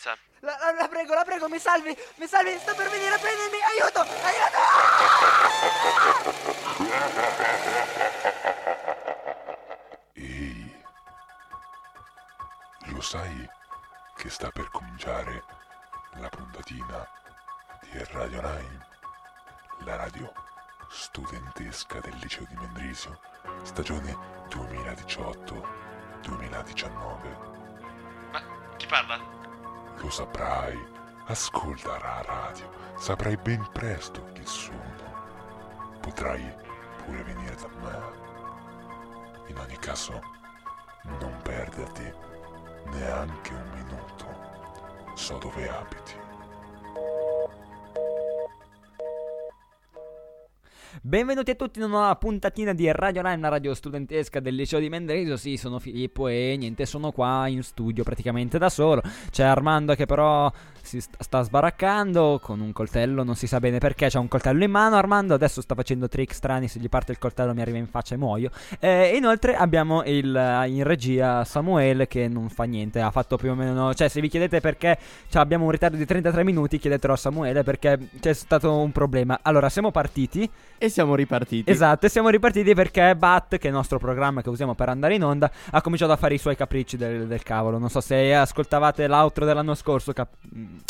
emergenza. La, la- la prego, la prego, mi salvi, mi salvi, sto per venire a prendermi, aiuto, aiuto! Ehi, lo sai che sta per cominciare la puntatina di Radio 9, la radio studentesca del liceo di Mendrisio, stagione 2018-2019. Ma chi parla? Lo saprai, ascolta la radio, saprai ben presto chi sono. Potrai pure venire da me. In ogni caso, non perderti neanche un minuto. So dove abiti. Benvenuti a tutti in una nuova puntatina di Radio Line, la radio studentesca del liceo di Mendrisio. Sì, sono Filippo e niente, sono qua in studio praticamente da solo. C'è Armando che però si st- sta sbaraccando con un coltello, non si sa bene perché. C'ha un coltello in mano. Armando adesso sta facendo trick strani. Se gli parte il coltello mi arriva in faccia e muoio. E inoltre abbiamo il, eh, in regia Samuele che non fa niente. Ha fatto più o meno. Cioè, se vi chiedete perché cioè, abbiamo un ritardo di 33 minuti, chiedetelo a Samuele perché c'è stato un problema. Allora, siamo partiti. E siamo ripartiti. Esatto, e siamo ripartiti perché Bat, che è il nostro programma che usiamo per andare in onda, ha cominciato a fare i suoi capricci del, del cavolo. Non so se ascoltavate l'outro dell'anno scorso, cap-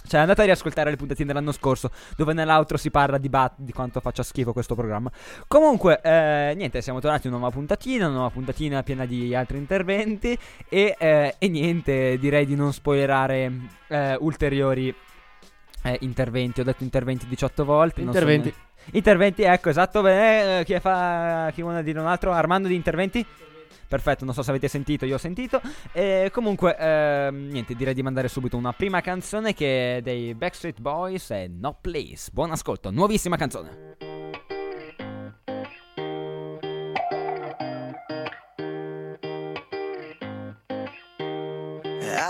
cioè andate a riascoltare le puntatine dell'anno scorso, dove nell'outro si parla di Bat, di quanto faccia schifo questo programma. Comunque, eh, niente, siamo tornati in una nuova puntatina, una nuova puntatina piena di altri interventi e, eh, e niente, direi di non spoilerare eh, ulteriori eh, interventi. Ho detto interventi 18 volte. non so Interventi. ne- Interventi, ecco, esatto. Beh, eh, chi, fa, chi vuole dire un altro? Armando di interventi? Perfetto, non so se avete sentito, io ho sentito. E comunque, ehm, niente, direi di mandare subito una prima canzone che è dei Backstreet Boys e No Place. Buon ascolto, nuovissima canzone.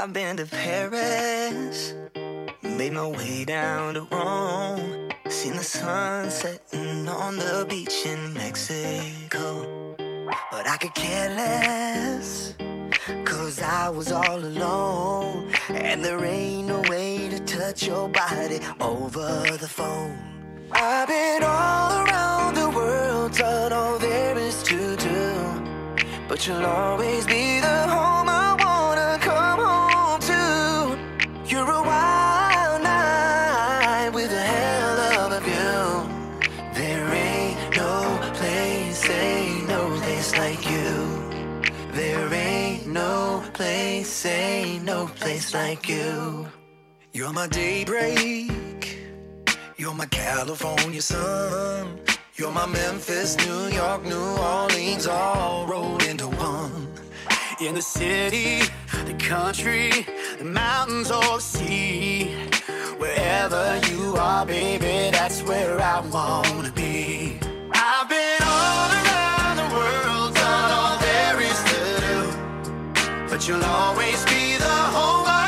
I've been to Paris, made my way down to Rome, seen the sun setting on the beach in Mexico. But I could care less, cause I was all alone, and there ain't no way to touch your body over the phone. I've been all around the world, done all there is to do. But you'll always be the home I place, ain't no place like you. You're my daybreak. You're my California sun. You're my Memphis, New York, New Orleans, all rolled into one. In the city, the country, the mountains or the sea. Wherever you are, baby, that's where I wanna be. You'll always be the home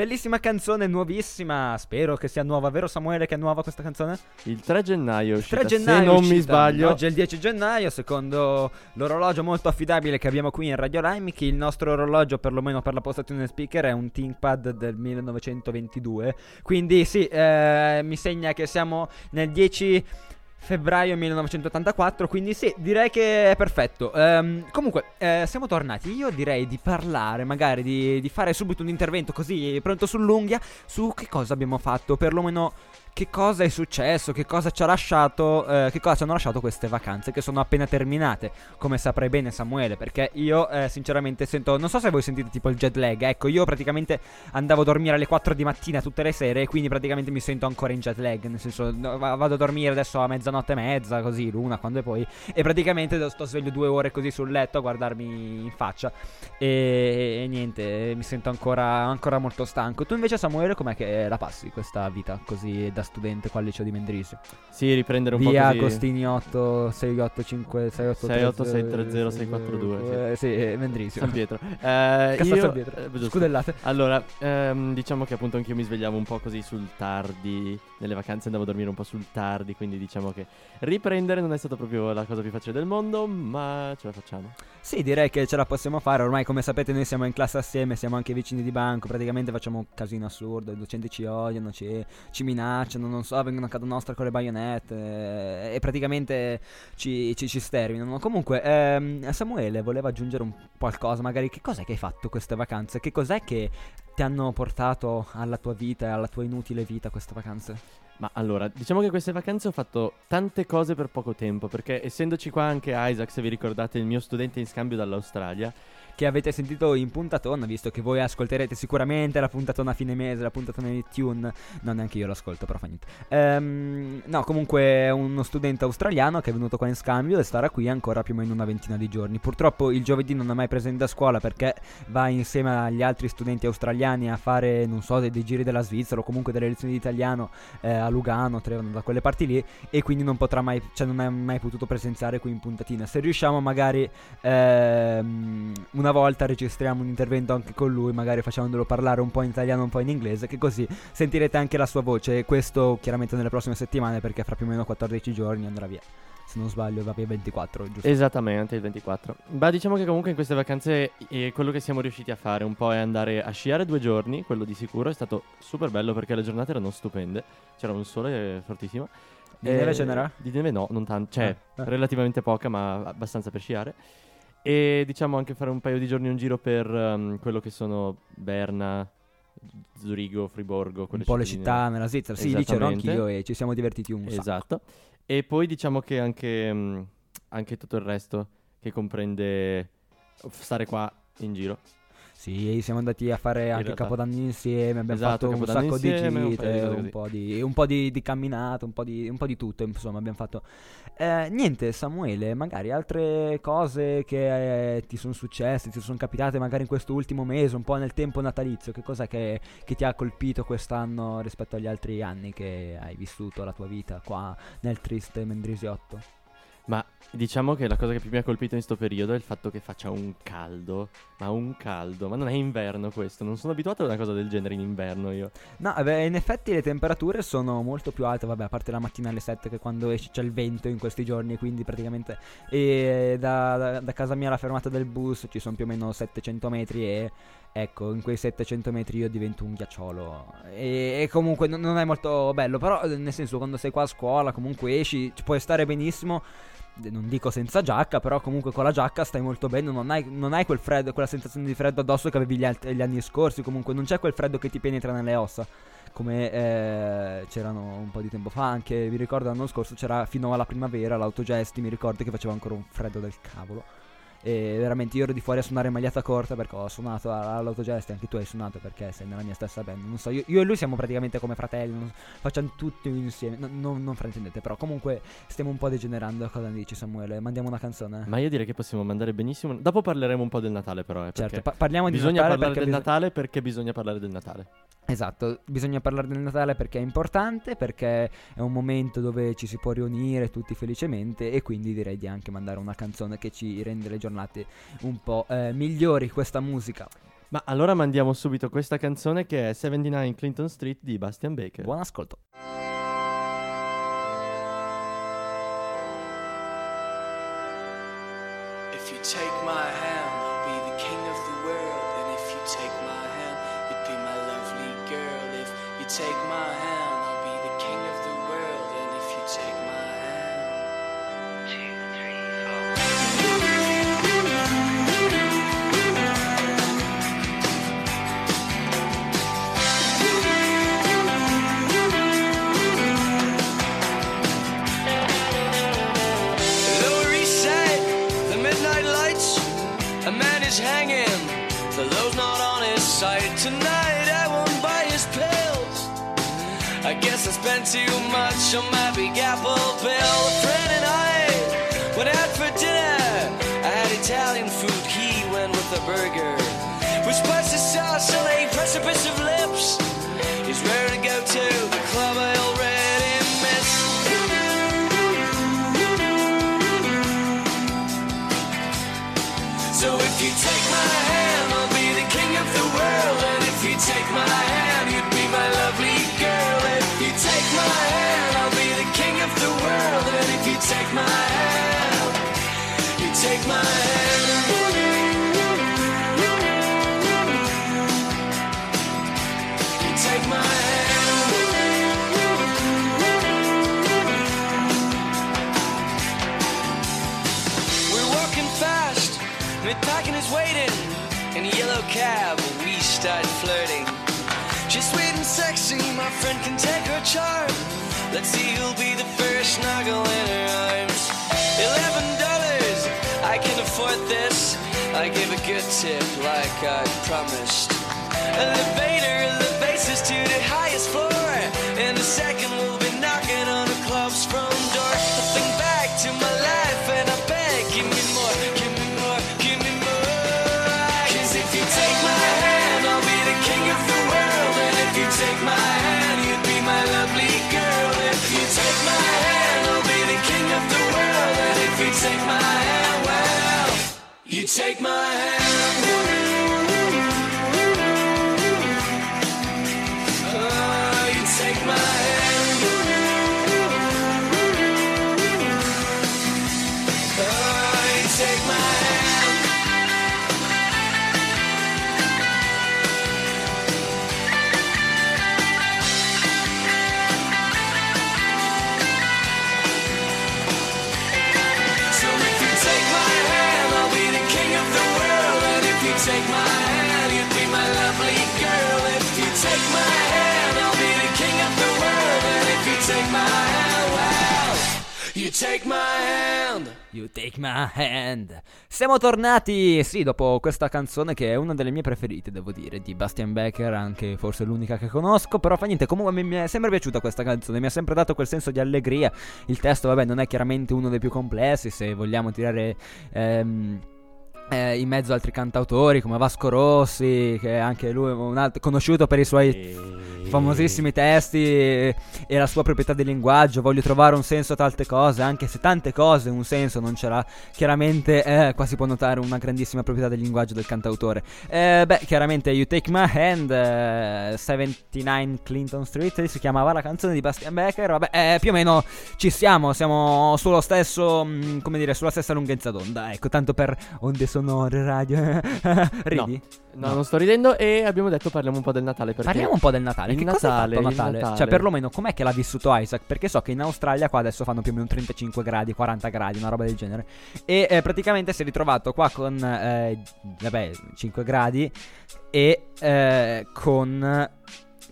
Bellissima canzone, nuovissima. Spero che sia nuova, vero Samuele che è nuova questa canzone? Il 3 gennaio Il 3 uscita, gennaio se non uscita. mi sbaglio. Oggi è il 10 gennaio, secondo l'orologio molto affidabile che abbiamo qui in Radio Lime, che il nostro orologio, perlomeno per la postazione speaker, è un ThinkPad del 1922. Quindi sì, eh, mi segna che siamo nel 10 febbraio 1984, quindi sì, direi che è perfetto. Ehm, comunque, eh, siamo tornati. Io direi di parlare, magari di, di fare subito un intervento così pronto sull'unghia su che cosa abbiamo fatto, perlomeno che cosa è successo, che cosa ci ha lasciato, eh, che cosa ci hanno lasciato queste vacanze che sono appena terminate, come saprai bene Samuele, perché io eh, sinceramente sento, non so se voi sentite tipo il jet lag, ecco, io praticamente andavo a dormire alle 4 di mattina tutte le sere e quindi praticamente mi sento ancora in jet lag, nel senso vado a dormire adesso a mezzanotte e mezza, così, l'una, quando e poi, e praticamente sto sveglio due ore così sul letto a guardarmi in faccia e, e niente, mi sento ancora, ancora molto stanco. Tu invece Samuele com'è che la passi questa vita così da studente qua al liceo di Mendrisio? Sì, riprendere un Via po' così. Agostini 8 685 68 68630 642, Eh, sì, eh, Mendrisio. San Pietro. Eh, io- San Pietro. eh. Scudellate. Allora, ehm, diciamo che appunto anch'io mi svegliavo un po' così sul tardi. Nelle vacanze andavo a dormire un po' sul tardi. Quindi diciamo che riprendere non è stata proprio la cosa più facile del mondo. Ma ce la facciamo. Sì, direi che ce la possiamo fare. Ormai, come sapete, noi siamo in classe assieme, siamo anche vicini di banco. Praticamente facciamo un casino assurdo. I docenti ci odiano, ci, ci minacciano, non so, vengono a casa nostra con le baionette. eh, e praticamente ci, ci, ci sterminano. Comunque, ehm, Samuele voleva aggiungere un qualcosa. Magari, che cos'è che hai fatto queste vacanze? Che cos'è che ti hanno portato alla tua vita e alla tua inutile vita queste vacanze? Ma allora, diciamo che queste vacanze ho fatto tante cose per poco tempo. Perché essendoci qua anche Isaac, se vi ricordate, il mio studente in scambio dall'Australia. Che avete sentito in puntatona, visto che voi ascolterete sicuramente la puntatona a fine mese, la puntatona di Tune. No, neanche io l'ascolto, però fa niente. Ehm, no, comunque è uno studente australiano che è venuto qua in scambio e starà qui ancora più o meno una ventina di giorni. Purtroppo il giovedì non è mai presente a scuola perché va insieme agli altri studenti australiani a fare, non so, dei, dei giri della Svizzera o comunque delle lezioni di italiano eh, a Lugano, Trevano, da quelle parti lì e quindi non potrà mai, cioè non è mai potuto presenziare qui in puntatina. Se riusciamo magari ehm, una volta registriamo un intervento anche con lui, magari facendolo parlare un po' in italiano, un po' in inglese, che così sentirete anche la sua voce. E questo chiaramente nelle prossime settimane, perché fra più o meno 14 giorni andrà via. Se non sbaglio, va via 24, giusto? Esattamente, il 24. Ma diciamo che comunque in queste vacanze eh, quello che siamo riusciti a fare un po' è andare a sciare due giorni, quello di sicuro. È stato super bello perché le giornate erano stupende. C'era un sole fortissimo. Di neve Eh, ce n'era? Di neve no, non tanto. Cioè, Ah, ah. relativamente poca, ma abbastanza per sciare. E diciamo anche fare un paio di giorni un giro per ehm, quello che sono Berna, Zurigo, Friborgo. Un po' le città nella Svizzera. Sì, lì c'ero anch'io e ci siamo divertiti un sacco. Esatto. E poi diciamo che anche, mm, anche tutto il resto che comprende stare qua in giro. Sì, siamo andati a fare anche il. Capodanno insieme, abbiamo Esatto, fatto un sacco insieme, di gite, cose un po' di, un po' di, di camminate, un po' di, un po' di tutto, insomma abbiamo fatto. Eh, niente Samuele, magari altre cose che eh, ti sono successe, ti sono capitate magari in questo ultimo mese, un po' nel tempo natalizio, che cosa che, che ti ha colpito quest'anno rispetto agli altri anni che hai vissuto la tua vita qua nel triste Mendrisiotto? Ma diciamo che la cosa che più mi ha colpito in questo periodo è il fatto che faccia un caldo. Ma un caldo. Ma non è inverno questo. Non sono abituato a una cosa del genere in inverno io. No, eh beh, in effetti le temperature sono molto più alte, vabbè, a parte la mattina alle 7 che quando esce c'è il vento in questi giorni, quindi praticamente e da, da- da casa mia alla fermata del bus ci sono più o meno 700 metri e ecco, in quei 700 metri io divento un ghiacciolo e, e comunque non, è molto bello, però nel senso quando sei qua a scuola comunque esci, ci puoi stare benissimo. Non dico senza giacca, però comunque con la giacca stai molto bene. Non hai, non hai quel freddo, quella sensazione di freddo addosso che avevi gli, alt- gli anni scorsi. Comunque non c'è quel freddo che ti penetra nelle ossa come eh, c'erano un po' di tempo fa anche, vi ricordo l'anno scorso c'era fino alla primavera l'autogesti, mi ricordo che faceva ancora un freddo del cavolo. E veramente io ero di fuori a suonare in magliata corta perché ho suonato a- all'autogesti, anche tu hai suonato perché sei nella mia stessa band. Non so, io, io e lui siamo praticamente come fratelli, non- facciamo tutto insieme. No- non- non fraintendete, però comunque stiamo un po' degenerando. Cosa dici Samuele? Mandiamo una canzone? Ma io direi che possiamo mandare benissimo. Dopo parleremo un po' del Natale, però. Eh, certo, pa- parliamo di bisogna Natale parlare perché del bisog- Natale perché bisogna parlare del Natale. Esatto, bisogna parlare del Natale perché è importante, perché è un momento dove ci si può riunire tutti felicemente e quindi direi di anche mandare una canzone che ci rende le giornate un po' eh, migliori questa musica. Ma allora mandiamo subito questa canzone che è 79 Clinton Street di Bastian Baker. Buon ascolto. Guess too much on my big apple pill. A friend and I went out for dinner. I had Italian food, he went with a burger. With spicy sauce and a precipice of lips. He's where to go to, the club I already missed. So if you take my hand, I'll be the king of the world. And if you take my hand, take my hand. You take my hand. We're walking fast. Mid packing is waiting in a yellow cab. We start flirting. She's sweet and sexy, my friend can take her charm. Let's see who'll be the first snuggle in her arms. Eleven I can afford this. I give a good tip like I promised. Elevator elevates us to the highest floor. In a second, we'll be knocking on the club's front door. I think take my hand. My hand. Siamo tornati, sì, dopo questa canzone che è una delle mie preferite, devo dire, di Bastian Becker, anche forse l'unica che conosco, però fa niente, comunque mi, mi è sempre piaciuta questa canzone, mi ha sempre dato quel senso di allegria. Il testo, vabbè, non è chiaramente uno dei più complessi, se vogliamo tirare... Ehm, eh, in mezzo altri cantautori come Vasco Rossi, che è anche lui un altro, conosciuto per i suoi famosissimi testi e, e la sua proprietà di linguaggio. Voglio trovare un senso a tante cose, anche se tante cose un senso non ce l'ha. Chiaramente, eh, qua si può notare una grandissima proprietà del linguaggio del cantautore. Eh, beh, chiaramente, You Take My Hand, eh, 79 Clinton Street, si chiamava la canzone di Bastian Becker. Vabbè, eh, più o meno ci siamo, siamo sullo stesso, mh, come dire, sulla stessa lunghezza d'onda. Ecco, tanto per onde sonore, radio. Ridi? No, non sto ridendo e abbiamo detto parliamo un po' del Natale perché Parliamo un po' del Natale. Il che cosa Natale, hai fatto a il Natale? Natale. Cioè, perlomeno, com'è che l'ha vissuto Isaac? Perché so che in Australia qua adesso fanno più o meno 35 gradi, 40 gradi, una roba del genere. E eh, praticamente si è ritrovato qua con, eh, vabbè, 5 gradi e eh, con...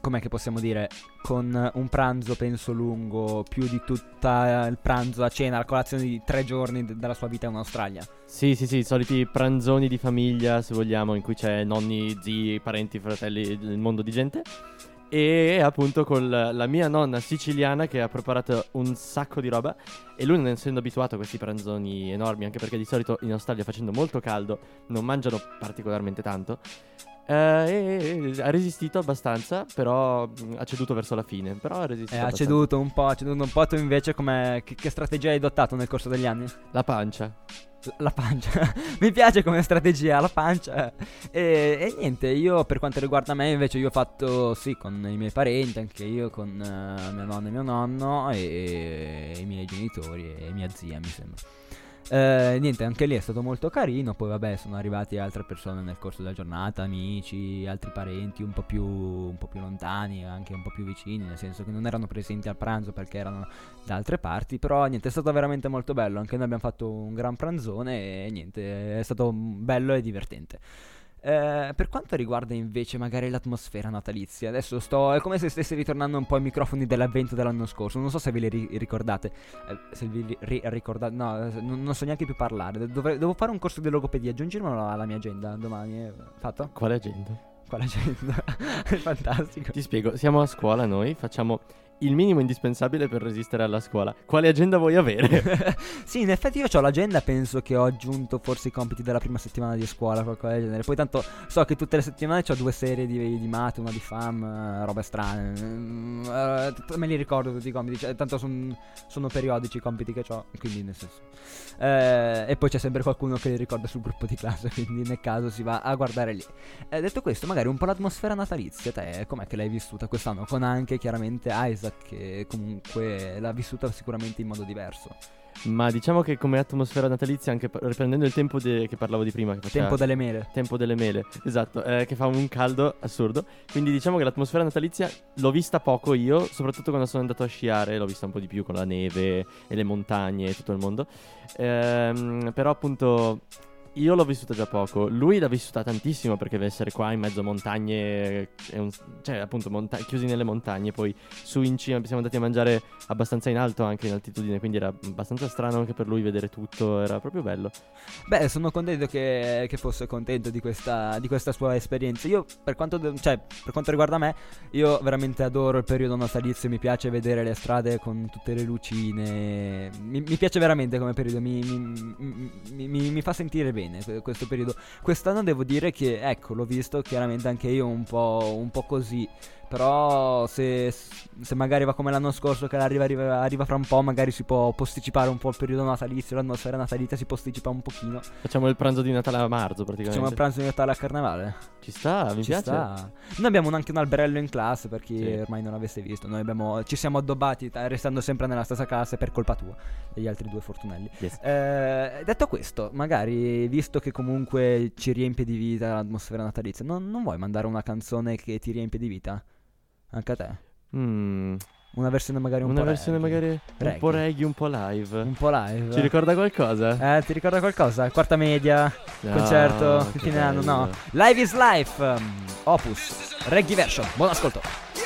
Com'è che possiamo dire? Con un pranzo, penso, lungo, più di tutta il pranzo, la cena, la colazione di tre giorni d- della sua vita in Australia. Sì, sì, sì, i soliti pranzoni di famiglia, se vogliamo, in cui c'è nonni, zii, parenti, fratelli, il mondo di gente. E appunto con la mia nonna siciliana che ha preparato un sacco di roba e lui non essendo abituato a questi pranzoni enormi, anche perché di solito in Australia facendo molto caldo non mangiano particolarmente tanto, eh, e ha resistito abbastanza, però mh, ha ceduto verso la fine. Però ha resistito. Eh, ha abbastanza. ceduto un po', ha ceduto un po'. Tu invece come, che, che strategia hai adottato nel corso degli anni? La pancia. la pancia. mi piace come strategia la pancia. E, e niente, io per quanto riguarda me invece io ho fatto sì con i miei parenti, anche io con eh, mia nonna e mio nonno e, e i miei genitori e mia zia mi sembra. Eh, niente, anche lì è stato molto carino. Poi, vabbè, sono arrivati altre persone nel corso della giornata, amici, altri parenti un po' più, un po' più lontani, anche un po' più vicini, nel senso che non erano presenti al pranzo perché erano da altre parti. Però, niente, è stato veramente molto bello. Anche noi abbiamo fatto un gran pranzone e niente, è stato bello e divertente. Eh, per quanto riguarda invece magari l'atmosfera natalizia, adesso sto. È come se stessi ritornando un po' ai microfoni dell'avvento dell'anno scorso. Non so se ve li ri- ricordate. Eh, se vi ri- ricordate. No, eh, non, non so neanche più parlare. Dovre- devo fare un corso di logopedia. Aggiungimelo alla mia agenda domani. eh. Fatto? Quale agenda? Quale agenda? fantastico. Ti spiego, siamo a scuola noi, facciamo il minimo indispensabile per resistere alla scuola. Quale agenda vuoi avere? sì, in effetti io ho l'agenda, penso che ho aggiunto forse i compiti della prima settimana di scuola, qualcosa del genere. Poi tanto so che tutte le settimane ho due serie di, di mate, una di fam, eh, robe strane. Eh, me li ricordo tutti i compiti, cioè, tanto son- sono periodici i compiti che ho, quindi nel senso. Eh, e poi c'è sempre qualcuno che li ricorda sul gruppo di classe, quindi nel caso si va a guardare lì. Eh, detto questo, magari un po' l'atmosfera natalizia, te com'è che l'hai vissuta quest'anno? Con anche chiaramente Isaac che comunque l'ha vissuta sicuramente in modo diverso. Ma diciamo che come atmosfera natalizia, anche riprendendo il tempo de- che parlavo di prima, che faceva- Tempo delle mele. Tempo delle mele, esatto, eh, che fa un caldo assurdo. Quindi diciamo che l'atmosfera natalizia l'ho vista poco io, soprattutto quando sono andato a sciare, l'ho vista un po' di più con la neve e le montagne e tutto il mondo. Ehm, però appunto io l'ho vissuta già poco, lui l'ha vissuta tantissimo perché essere qua in mezzo a montagne, è un- cioè appunto monta- chiusi nelle montagne, poi su in cima siamo andati a mangiare abbastanza in alto anche in altitudine, quindi era abbastanza strano anche per lui vedere tutto, era proprio bello. Beh, sono contento che, che fosse contento di questa, di questa sua esperienza. Io, per quanto, de- cioè, per quanto riguarda me, io veramente adoro il periodo natalizio. Mi piace vedere le strade con tutte le lucine. Mi, mi piace veramente come periodo. Mi- mi- mi fa sentire bene que- questo periodo. Quest'anno devo dire che, ecco, l'ho visto chiaramente anche io un po', un po' così. Però se, se magari va come l'anno scorso che arriva, arriva, arriva fra un po', magari si può posticipare un po'. Il periodo natalizio, l'atmosfera natalizia si posticipa un pochino. Facciamo il pranzo di Natale a marzo praticamente. Facciamo il pranzo di Natale a carnevale. Ci sta, mi Ci piace. sta. Noi abbiamo anche un alberello in classe per chi Sì. ormai non l'avesse visto. Noi abbiamo- ci siamo addobbati t- restando sempre nella stessa classe per colpa tua e gli altri due fortunelli. Yes. Eh, detto questo, magari visto che comunque ci riempie di vita l'atmosfera natalizia, non, non vuoi mandare una canzone che ti riempie di vita? Anche a te? Mm, Una versione magari un una po' versione reggae. magari un Reggae. po' reggae, un po' live. Un po' live. Ci ricorda qualcosa? Eh, ti ricorda qualcosa? Quarta media, No, concerto, che di fine anno, no. bello. Live is Life, um, Opus, Reggae Version. Buon ascolto. Yeah,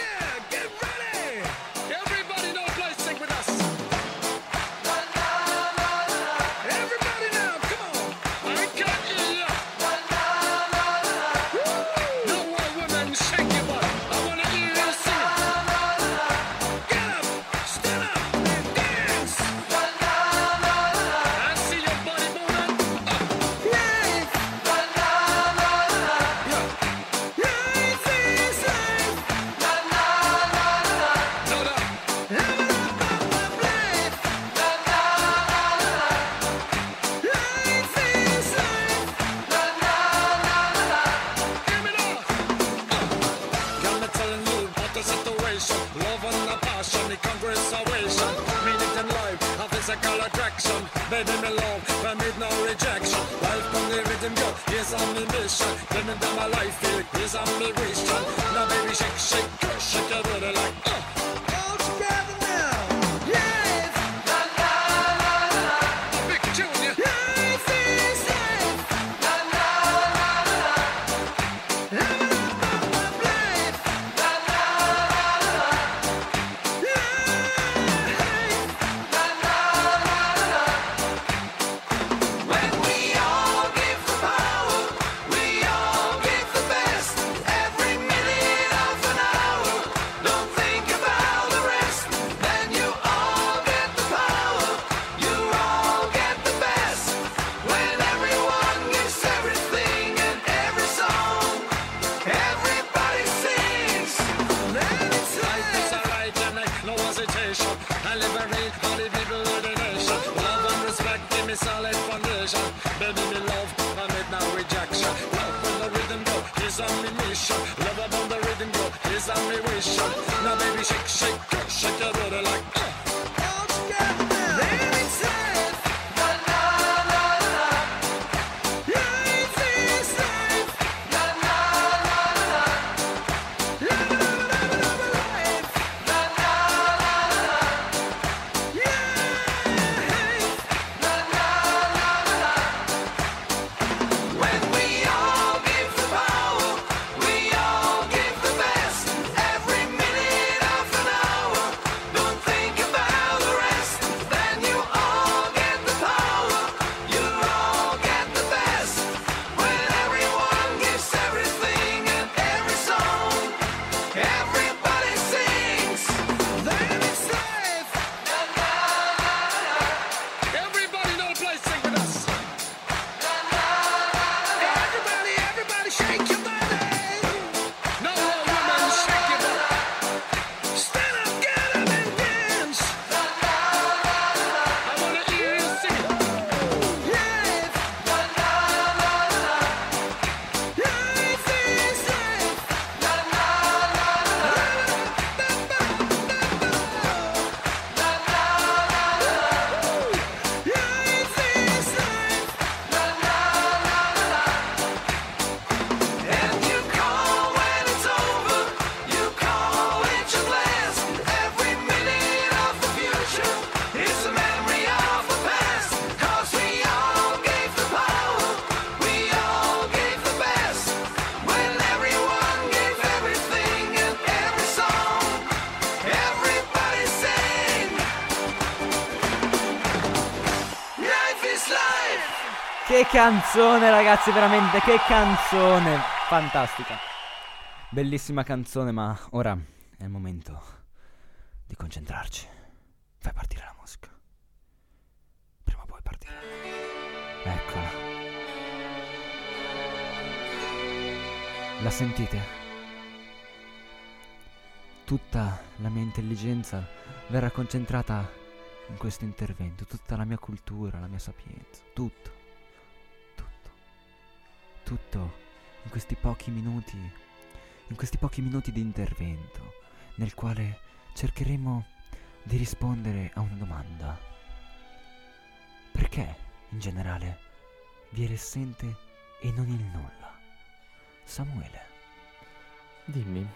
need no rejection. Life on the rhythm, go. Yes, I'm the mission. Give me that my life, feel yes, I'm the vision. Canzone, ragazzi, veramente, che canzone! Fantastica. Bellissima canzone, ma ora è il momento di concentrarci. Fai partire la musica. Prima o poi partirà. Eccola. La sentite? Tutta la mia intelligenza verrà concentrata in questo intervento, tutta la mia cultura, la mia sapienza, tutto, tutto in questi pochi minuti, in questi pochi minuti di intervento, nel quale cercheremo di rispondere a una domanda. Perché, in generale, vi è l'essente e non il nulla? Samuele, Dimmi.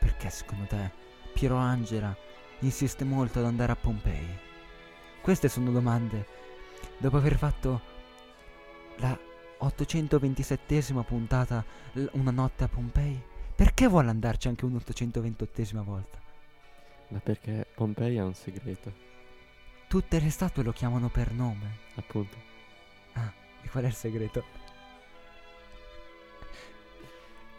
perché secondo te Piero Angela insiste molto ad andare a Pompei? Queste sono domande dopo aver fatto la 827esima puntata Una notte a Pompei. Perché vuole andarci anche un'828esima volta? Ma perché Pompei ha un segreto, Tutte le statue lo chiamano per nome. appunto. E qual è il segreto?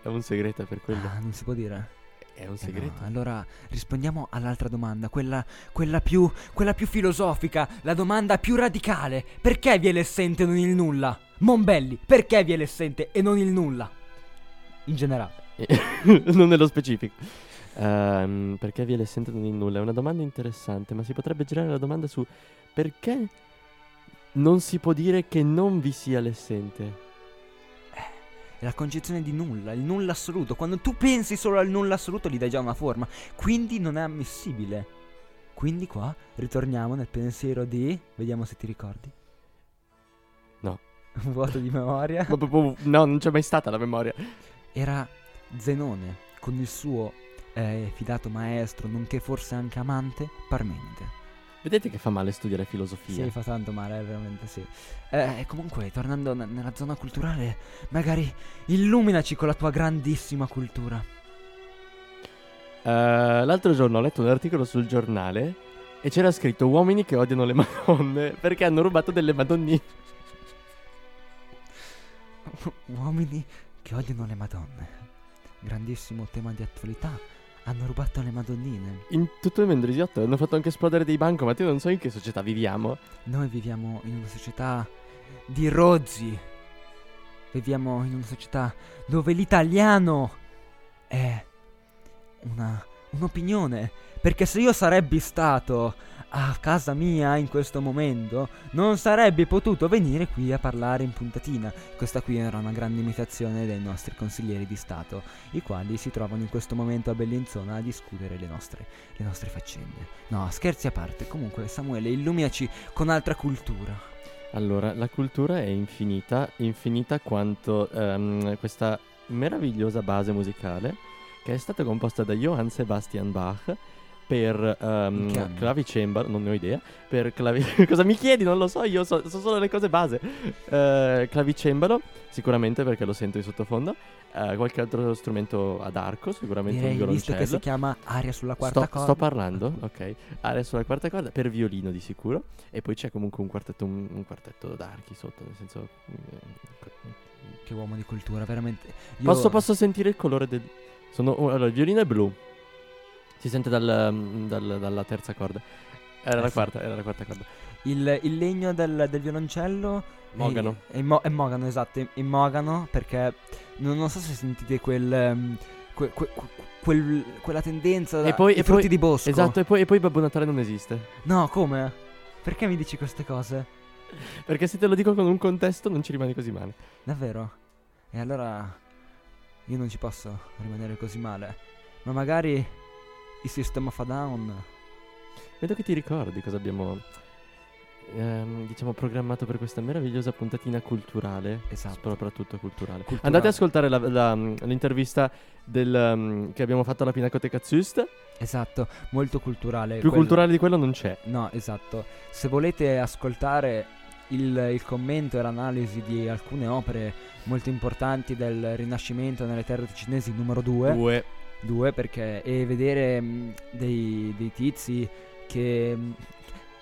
È un segreto per quello. Ah, non si può dire. È un Eh no, segreto. allora rispondiamo all'altra domanda, quella, quella più, quella più filosofica, la domanda più radicale. Perché vi è l'essente e non il nulla? Monbelli, perché vi è l'essente e non il nulla? In generale. non nello specifico. Ehm, perché vi è l'essente non in nulla? È una domanda interessante, ma si potrebbe girare la domanda su perché non si può dire che non vi sia l'essente? È la concezione di nulla, il nulla assoluto. Quando tu pensi solo al nulla assoluto gli dai già una forma. Quindi non è ammissibile. Quindi qua ritorniamo nel pensiero di... Vediamo se ti ricordi. No. Un vuoto di memoria. Ma proprio- no, non c'è mai stata la memoria. Era Zenone con il suo eh, fidato maestro, nonché forse anche amante, Parmenide. Vedete che fa male studiare filosofia? Sì, fa tanto male, veramente sì. Eh, comunque, tornando n- nella zona culturale, magari illuminaci con la tua grandissima cultura. Eh, l'altro giorno ho letto un articolo sul giornale e c'era scritto uomini che odiano le madonne perché hanno rubato delle madonnine. Uomini che odiano le madonne. Grandissimo tema di attualità. Hanno rubato le madonnine. In tutto il Mendrisiotto hanno fatto anche esplodere dei bancomat. Io non so in che società viviamo. Noi viviamo in una società di rozzi. Viviamo in una società dove l'italiano è una, un'opinione. Perché se io sarebbi stato a casa mia in questo momento, non sarebbe potuto venire qui a parlare in puntatina. Questa qui era una grande imitazione dei nostri consiglieri di Stato, i quali si trovano in questo momento a Bellinzona a discutere le nostre, le nostre faccende. No, scherzi a parte. Comunque, Samuele, illuminaci con altra cultura. Allora, la cultura è infinita, infinita quanto ehm, questa meravigliosa base musicale che è stata composta da Johann Sebastian Bach per ehm, In che anno? clavicembalo, non ne ho idea, per clavi... Cosa mi chiedi? Non lo so, io so, so solo le cose base. Eh, clavicembalo, sicuramente perché lo sento in sottofondo, eh, qualche altro strumento ad arco, sicuramente un Direi visto violoncello. che si chiama Aria sulla quarta sto, corda. sto parlando, ok. Aria sulla quarta corda per violino di sicuro. E poi c'è comunque un quartetto, un, un quartetto d'archi sotto, nel senso. eh, Che uomo di cultura, veramente. Io- Posso, posso sentire il colore del. Sono, oh, allora, il violino è blu. Si sente dal, mm, dal- dalla terza corda. Era Eh la sì. quarta, era la quarta corda. Il, il legno del, del violoncello è- Mogano. È, mo- è mogano, esatto, è, è mogano perché non, non so se sentite quel, que- que- que- quel- quella tendenza E poi- i e frutti poi- di bosco. Esatto, e poi, e poi Babbo Natale non esiste. No, come? Perché mi dici queste cose? Perché se te lo dico con un contesto non ci rimani così male. Davvero? E allora io non ci posso rimanere così male. Ma magari il System of a Down Vedo che ti ricordi cosa abbiamo. ehm, diciamo programmato per questa meravigliosa puntatina culturale. Esatto. Soprattutto culturale. Culturale. Andate ad ascoltare la- la- l'intervista del, um, che abbiamo fatto alla Pinacoteca Zust. Esatto, molto culturale. Più quello- culturale di quello non c'è. No, esatto. Se volete ascoltare il, il commento e l'analisi di alcune opere molto importanti del Rinascimento nelle terre cinesi numero 2, Due. Perché e vedere mh, dei, dei tizi che mh,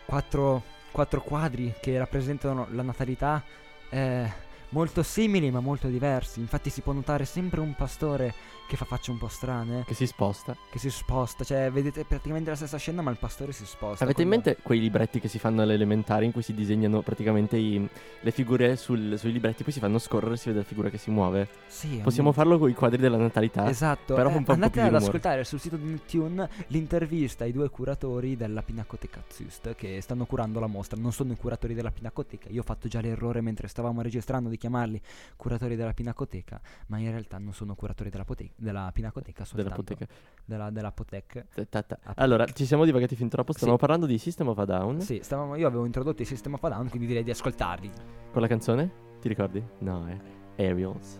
quattro, quattro quadri che rappresentano la natalità eh, molto simili ma molto diversi. Infatti si può notare sempre un pastore che fa facce un po' strane, Che si sposta. che si sposta, cioè vedete praticamente la stessa scena ma il pastore si sposta. Avete in mente quei libretti che si fanno alle elementari in cui si disegnano praticamente i- le figure sul- sui libretti, poi si fanno scorrere e si vede la figura che si muove? Sì, Possiamo un- farlo con i quadri della natalità? Esatto, però eh, un po' andate ad ascoltare sul sito di Neptune l'intervista ai due curatori della Pinacoteca Zust che stanno curando la mostra. Non sono i curatori della Pinacoteca, io ho fatto già l'errore mentre stavamo registrando di chiamarli curatori della Pinacoteca, ma in realtà non sono curatori della, pote- della Pinacoteca, Della soltanto poteca. della, della Potec. Allora, ci siamo divagati fin troppo. Stavamo Sì. parlando di System of a Down Sì, stavamo, io avevo introdotto il sistema of a Down, quindi direi di ascoltarli. con la canzone. Ti ricordi? No, è Aerials.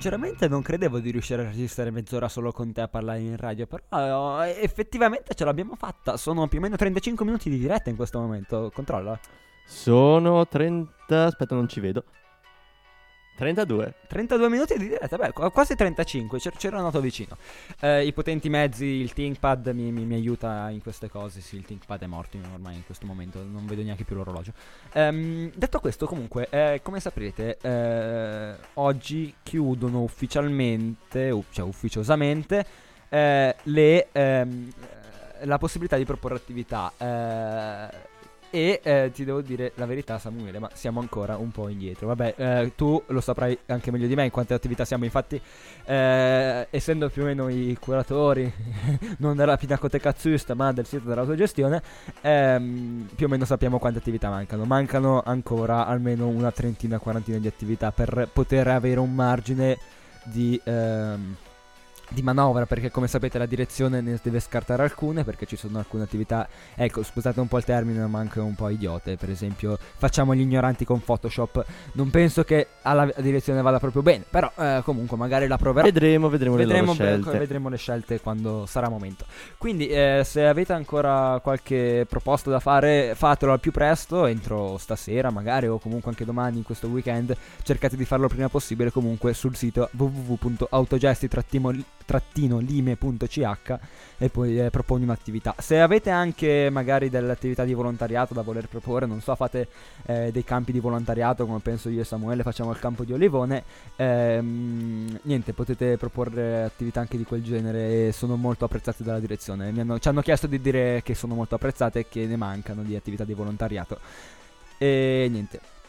Sinceramente non credevo di riuscire a registrare mezz'ora solo con te a parlare in radio, però eh, effettivamente ce l'abbiamo fatta. Sono più o meno 35 minuti di diretta in questo momento. Controlla. Sono 30. Aspetta, non ci vedo. 32. 32 minuti di diretta, beh, qu- quasi 35, c'er- c'ero andato vicino. Eh, I potenti mezzi, il ThinkPad mi, mi- mi aiuta in queste cose. Sì, il ThinkPad è morto ormai in questo momento, non vedo neanche più l'orologio. Ehm, detto questo, comunque, eh, come saprete, eh, oggi chiudono ufficialmente, cioè ufficiosamente, eh, le, ehm, eh, la possibilità di proporre attività. E eh, ti devo dire la verità, Samuele, ma siamo ancora un po' indietro. Vabbè, eh, tu lo saprai anche meglio di me in quante attività siamo. Infatti, eh, essendo più o meno i curatori, non della Pinacoteca Zust, ma del sito dell'autogestione, ehm, più o meno sappiamo quante attività mancano. Mancano ancora almeno una trentina, quarantina di attività per poter avere un margine di. ehm, di manovra perché come sapete la direzione ne deve scartare alcune perché ci sono alcune attività ecco scusate un po' il termine ma anche un po' idiote per esempio facciamo gli ignoranti con Photoshop non penso che alla direzione vada proprio bene però eh, comunque magari la proverò Vedremo, vedremo, Vedremo, le scelte. vedremo le scelte quando sarà momento. Quindi, eh, se avete ancora qualche proposta da fare, fatelo al più presto, entro stasera magari, o comunque anche domani in questo weekend. Cercate di farlo il prima possibile comunque sul sito www.autogesti-lime.ch e poi eh, proponi un'attività. Se avete anche magari delle attività di volontariato da voler proporre, non so, fate eh, dei campi di volontariato come penso io e Samuele facciamo al campo di Olivone, Ehm, niente, potete proporre attività anche di quel genere e sono molto apprezzate dalla direzione. Hanno- ci hanno chiesto di dire che sono molto apprezzate e che ne mancano di attività di volontariato. E niente.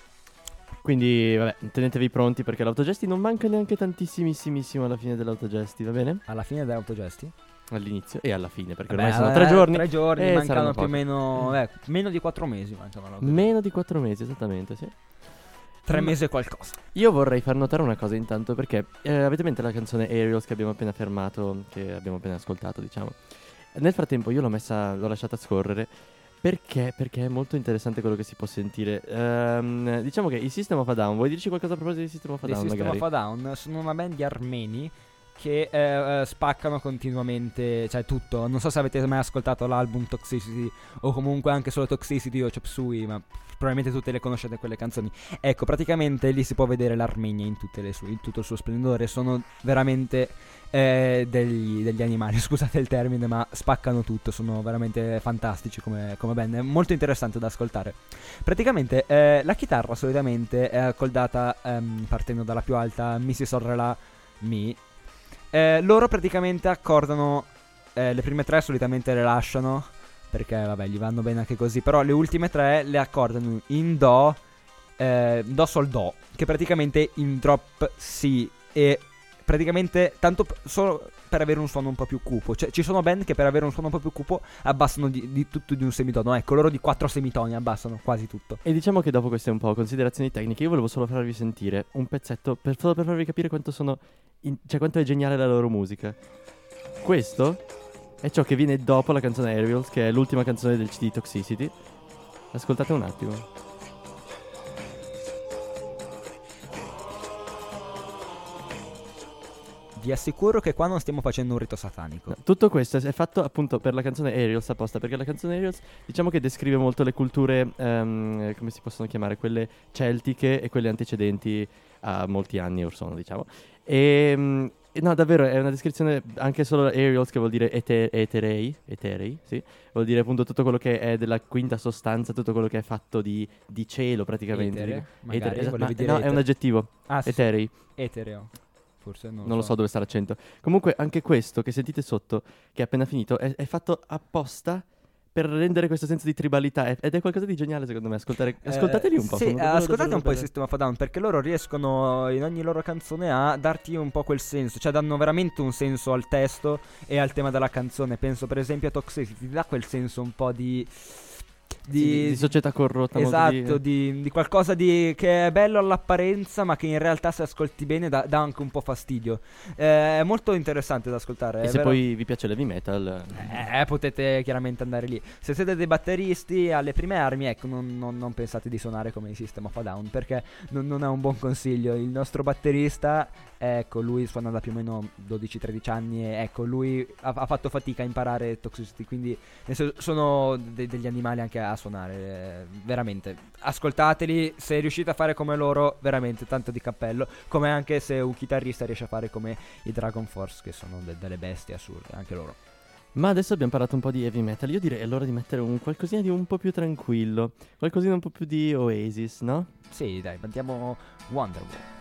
Quindi, vabbè, tenetevi pronti perché l'autogesti non manca neanche tantissimissimo alla fine dell'autogesti, va bene? Alla fine dell'autogesti? All'inizio e alla fine, perché Vabbè, ormai sono eh, tre giorni. Tre giorni, e mancano più o meno. eh, meno di quattro mesi mancano. Meno di quattro mesi, esattamente, sì. Tre mesi e qualcosa. Io vorrei far notare una cosa intanto perché eh, avete in mente la canzone Aerials che abbiamo appena fermato, che abbiamo appena ascoltato, diciamo. Nel frattempo io l'ho messa, l'ho lasciata scorrere perché? Perché è molto interessante quello che si può sentire. Ehm, diciamo che i System of a Down, vuoi dirci qualcosa a proposito di System of a Down System magari? of a Down sono una band di armeni che eh, eh, spaccano continuamente, cioè tutto. Non so se avete mai ascoltato l'album Toxicity o comunque anche solo Toxicity o Chop Suey, ma probabilmente tutte le conoscete quelle canzoni. Ecco, praticamente lì si può vedere l'Armenia in, tutte le sue- in tutto il suo splendore. Sono veramente eh, degli, degli animali, scusate il termine, ma spaccano tutto. Sono veramente fantastici come, come band. È molto interessante da ascoltare. Praticamente eh, la chitarra solitamente è accordata ehm, partendo dalla più alta Mi si sol re la Mi. Eh, loro praticamente accordano eh, le prime tre solitamente le lasciano perché vabbè gli vanno bene anche così, però le ultime tre le accordano in do eh, do sol do, che praticamente in drop si e praticamente tanto p- solo per avere un suono un po' più cupo. Cioè, ci sono band che per avere un suono un po' più cupo abbassano di, di tutto di un semitono. Ecco, loro di quattro semitoni abbassano quasi tutto. E diciamo che dopo queste un po' considerazioni tecniche, io volevo solo farvi sentire un pezzetto per, solo per farvi capire quanto sono. in- cioè, quanto è geniale la loro musica. Questo è ciò che viene dopo la canzone Aerials, che è l'ultima canzone del CD Toxicity. Ascoltate un attimo. Vi assicuro che qua non stiamo facendo un rito satanico. No, tutto questo è fatto appunto per la canzone Aerials apposta, perché la canzone Aerials diciamo che descrive molto le culture, ehm, come si possono chiamare, quelle celtiche e quelle antecedenti a molti anni or sono, diciamo. E, mm, e no, davvero è una descrizione anche solo Aerials che vuol dire ete- eterei, eterei, sì, vuol dire appunto tutto quello che è della quinta sostanza, tutto quello che è fatto di, di cielo praticamente. Etere, Etere- magari, esatto, ma- no, è un etere. aggettivo, Ah, sì, eterei. etereo. Forse non, Non lo so dove sta l'accento. Comunque, anche questo che sentite sotto, che è appena finito, è, è fatto apposta per rendere questo senso di tribalità. È- Ed è qualcosa di geniale, secondo me. Ascoltare, Eh, ascoltateli un po'. Sì, ascoltate un po' il. System of a Down perché loro riescono in ogni loro canzone a darti un po' quel senso, cioè danno veramente un senso al testo e al tema della canzone. Penso per esempio a Toxicity, ti dà quel senso un po' di. Sì, di, di società corrotta. Esatto, di, di qualcosa di, che è bello all'apparenza, ma che in realtà se ascolti bene dà, dà anche un po' fastidio. Eh, è molto interessante da ascoltare. E se vero- poi vi piace l'heavy metal, eh, potete chiaramente andare lì. Se siete dei batteristi alle prime armi, ecco, non, non- non pensate di suonare come i System of a Down perché non, non è un buon consiglio. Il nostro batterista, ecco, lui suona da più o meno 12-13 anni e ecco, lui ha, ha fatto fatica a imparare Toxicity, quindi senso, sono de- degli animali anche a suonare, eh, veramente. Ascoltateli, se riuscite a fare come loro, veramente tanto di cappello, come anche se un chitarrista riesce a fare come i Dragon Force, che sono de- delle bestie assurde, anche loro. Ma adesso abbiamo parlato un po' di heavy metal. Io direi è l'ora di mettere un qualcosina di un po' più tranquillo. Qualcosina un po' più di Oasis, no? Sì, dai, mandiamo Wonderwall.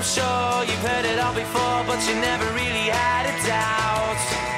I'm sure you've heard it all before, but you never really had a doubt.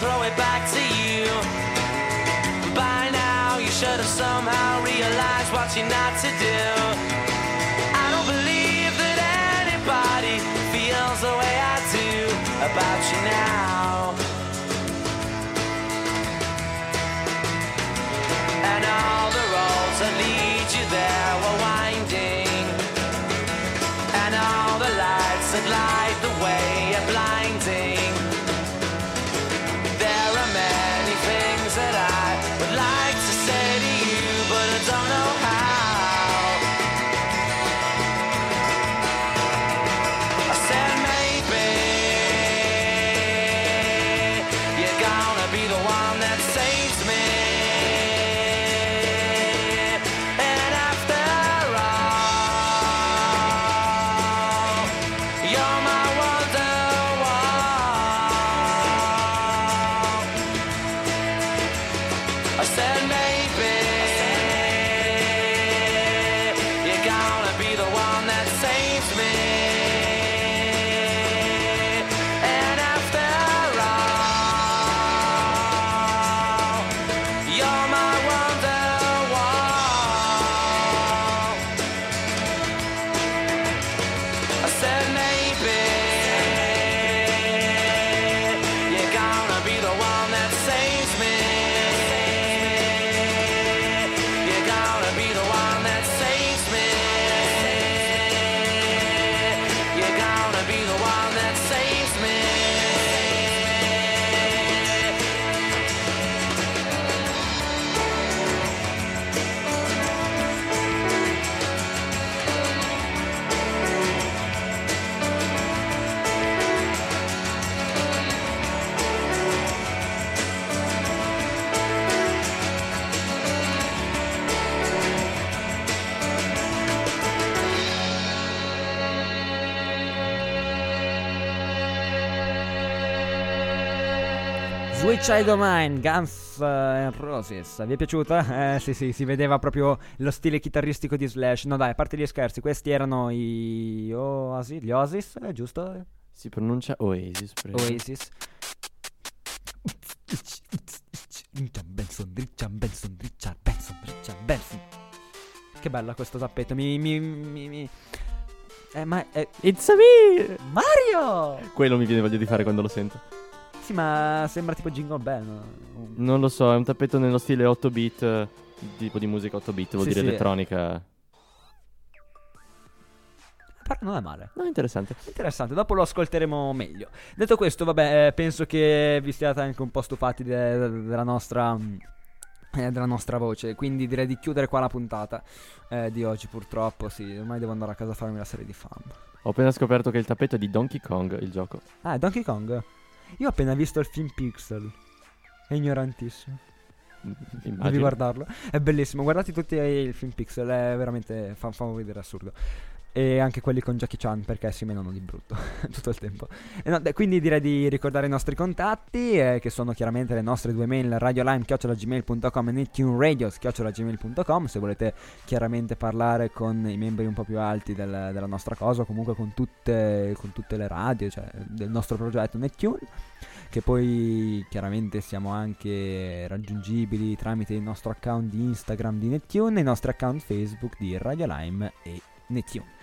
Throw it back to you. By now, you should have somehow realized what you're not to do. I don't believe that anybody feels the way I do about you now. Child of Mine, Guns N' Roses. Vi è piaciuta? Eh sì sì, si vedeva proprio lo stile chitarristico di Slash. No dai, a parte gli scherzi, questi erano i Oasis, gli Oasis, eh, giusto? Si pronuncia Oasis, prego. Oasis. Richard Benson, Richard Benson, Richard Benson, Richard Benson. Che bella questo tappeto, mi... mi, mi, mi... Eh, ma... Eh, It's a me! Mario! Quello mi viene voglia di fare quando lo sento. Sì, ma sembra tipo Jingle Bell. no? Non lo so, è un tappeto nello stile 8 bit, tipo di musica 8 bit, vuol Sì, dire sì. elettronica. Però non è male. No, interessante. Interessante, dopo lo ascolteremo meglio. Detto questo, vabbè, eh, penso che vi siate anche un po' stufati de- della nostra. eh, della nostra voce, quindi direi di chiudere qua la puntata eh, di oggi. Purtroppo, sì, ormai devo andare a casa a farmi la serie di fan. Ho appena scoperto che il tappeto è di Donkey Kong, il gioco. Ah, Donkey Kong. Io ho appena visto il film Pixel. È ignorantissimo. Mm, Devi Immagino. guardarlo. È bellissimo. Guardate tutti il film Pixel. È veramente. Fa, fa vedere assurdo. E anche quelli con Jackie Chan perché si menano di brutto tutto il tempo. No, de- quindi direi di ricordare i nostri contatti, eh, che sono chiaramente le nostre due mail radiolime.gmail.com e nettuneradio.gmail.com se volete chiaramente parlare con i membri un po' più alti del- della nostra cosa, o comunque con tutte, con tutte le radio, cioè del nostro progetto Nettune che poi chiaramente siamo anche raggiungibili tramite il nostro account di Instagram di Nettune e i nostri account Facebook di Radio Lime e Nettune.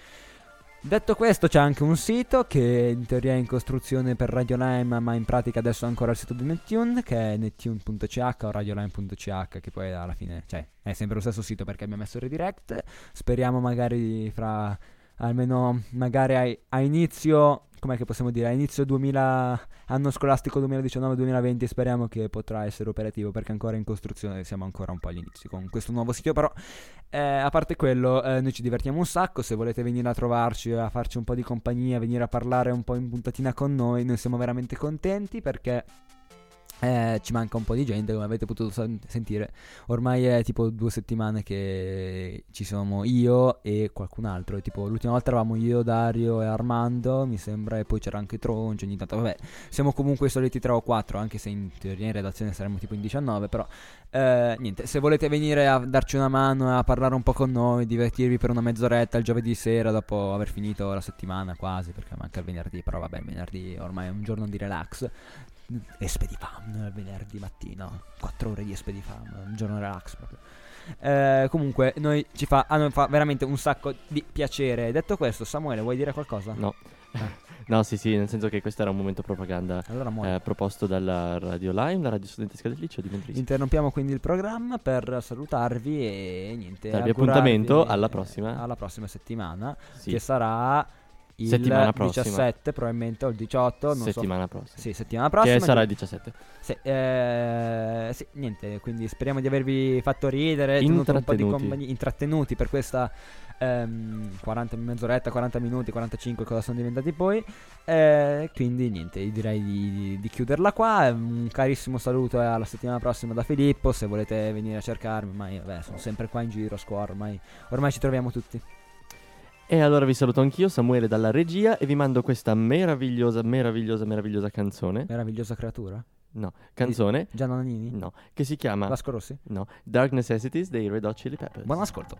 Detto questo c'è anche un sito che in teoria è in costruzione per Radio Lime ma in pratica adesso è ancora il sito di Nettune che è nettune.ch o radiolime.ch che poi alla fine cioè, è sempre lo stesso sito perché abbiamo messo redirect. Speriamo magari fra almeno magari a, a inizio com'è che possiamo dire a inizio 2000 anno scolastico 2019-2020 speriamo che potrà essere operativo perché ancora in costruzione siamo ancora un po' agli inizi con questo nuovo sito però eh, a parte quello eh, noi ci divertiamo un sacco se volete venire a trovarci a farci un po' di compagnia venire a parlare un po' in puntatina con noi noi siamo veramente contenti perché eh, ci manca un po' di gente, come avete potuto sen- sentire. Ormai è tipo due settimane che ci siamo io e qualcun altro. E tipo, l'ultima volta eravamo io, Dario e Armando, mi sembra, e poi c'era anche Troncio ogni tanto. Vabbè, siamo comunque i soliti 3 o 4, anche se in teoria in redazione saremmo tipo in 19. Però, eh, niente, se volete venire a darci una mano a parlare un po' con noi, divertirvi per una mezz'oretta il giovedì sera dopo aver finito la settimana quasi, perché manca il venerdì. Però vabbè, il venerdì ormai è un giorno di relax. Espedifam il venerdì mattino 4 ore di Espedifam un giorno relax proprio Eh, comunque noi ci fa, a noi fa veramente un sacco di piacere detto questo Samuele vuoi dire qualcosa? No. Ah. No, sì, sì, nel senso che questo era un momento propaganda allora eh, proposto dalla Radio Lime, la radio studentesca del liceo di Montrisi. interrompiamo quindi il programma per salutarvi e niente Darvi appuntamento eh, alla prossima. alla prossima settimana Sì, che sarà il Settimana prossima. 17 probabilmente o il 18 non so settimana prossima. sì settimana prossima Che sarà il 17. Sì, eh, sì, niente, quindi speriamo di avervi fatto ridere, tenuto un po' di Intrattenuti. compagnia, intrattenuti per questa ehm, 40 mezz'oretta, 40 minuti, 45, cosa sono diventati poi. Eh, quindi niente, direi di, di chiuderla qua. Un carissimo saluto alla settimana prossima da Filippo, se volete venire a cercarmi, ormai vabbè, sono sempre qua in giro scuola, ormai, ormai ci troviamo tutti. E allora vi saluto anch'io, Samuele dalla regia, e vi mando questa meravigliosa, meravigliosa, meravigliosa canzone. Meravigliosa creatura. No, canzone. Gianna Nannini? No, che si chiama Vasco Rossi? No, Dark Necessities dei Red Hot Chili Peppers. Buon ascolto.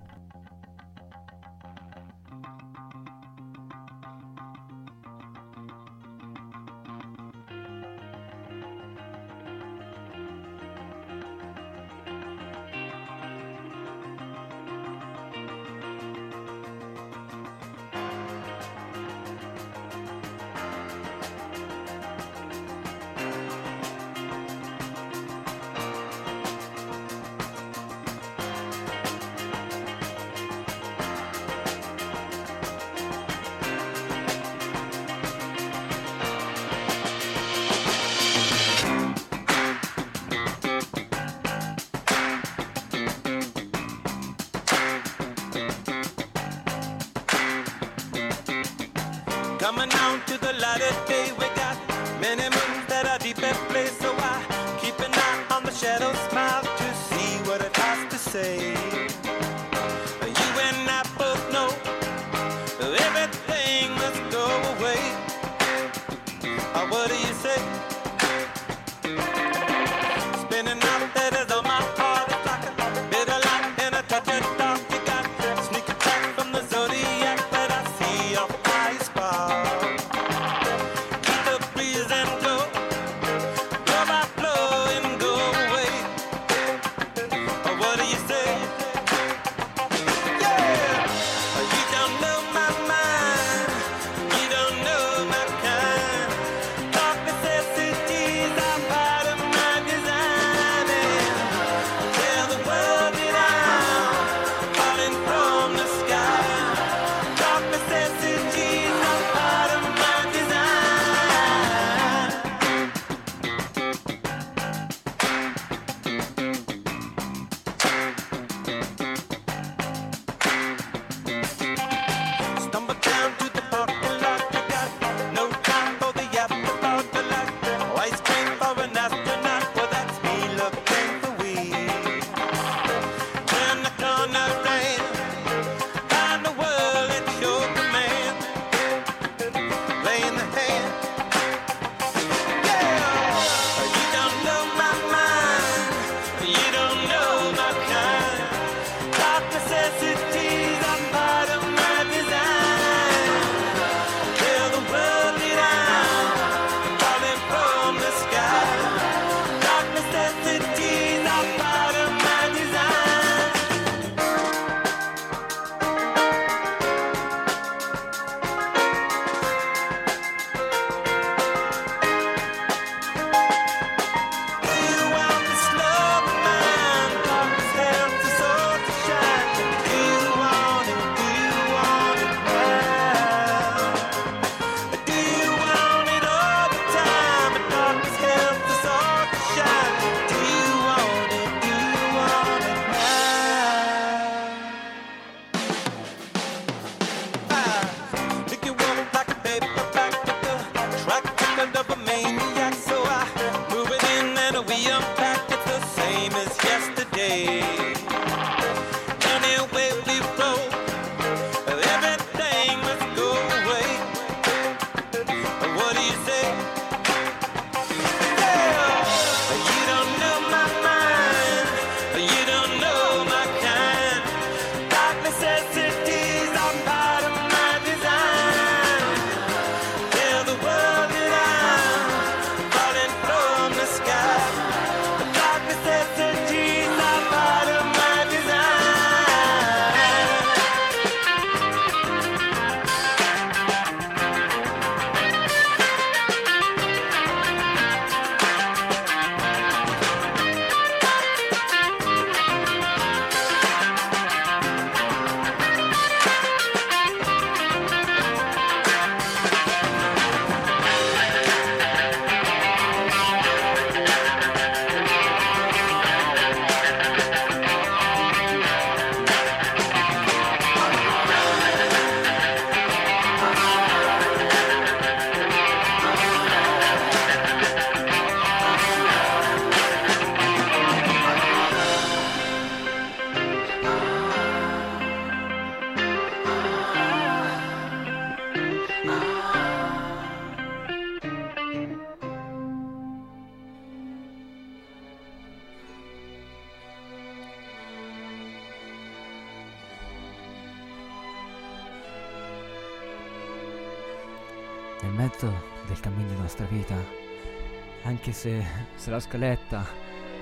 La scaletta,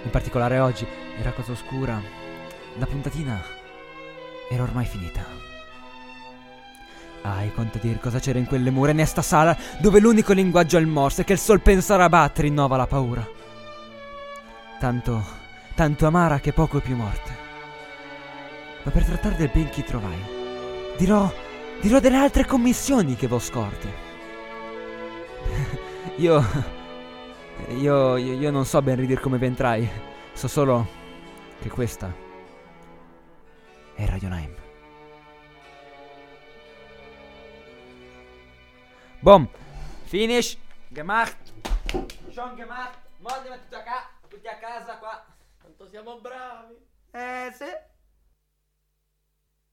in particolare oggi, era cosa oscura, la puntatina era ormai finita. Hai conto dir cosa c'era in quelle mura, in esta sala, dove l'unico linguaggio è il morse, che il sol pensare a battere rinnova la paura. Tanto, tanto amara che poco più morte. Ma per trattare del ben chi trovai, dirò, dirò delle altre commissioni che v'ho scorte. io, io, io, io non so ben ridir come v'entrai, so solo che questa è Radioheim. Bom, finish, gemacht, schon gemacht, molti tutti a, ca- tutti a casa qua. Quanto siamo bravi! Eh, sì.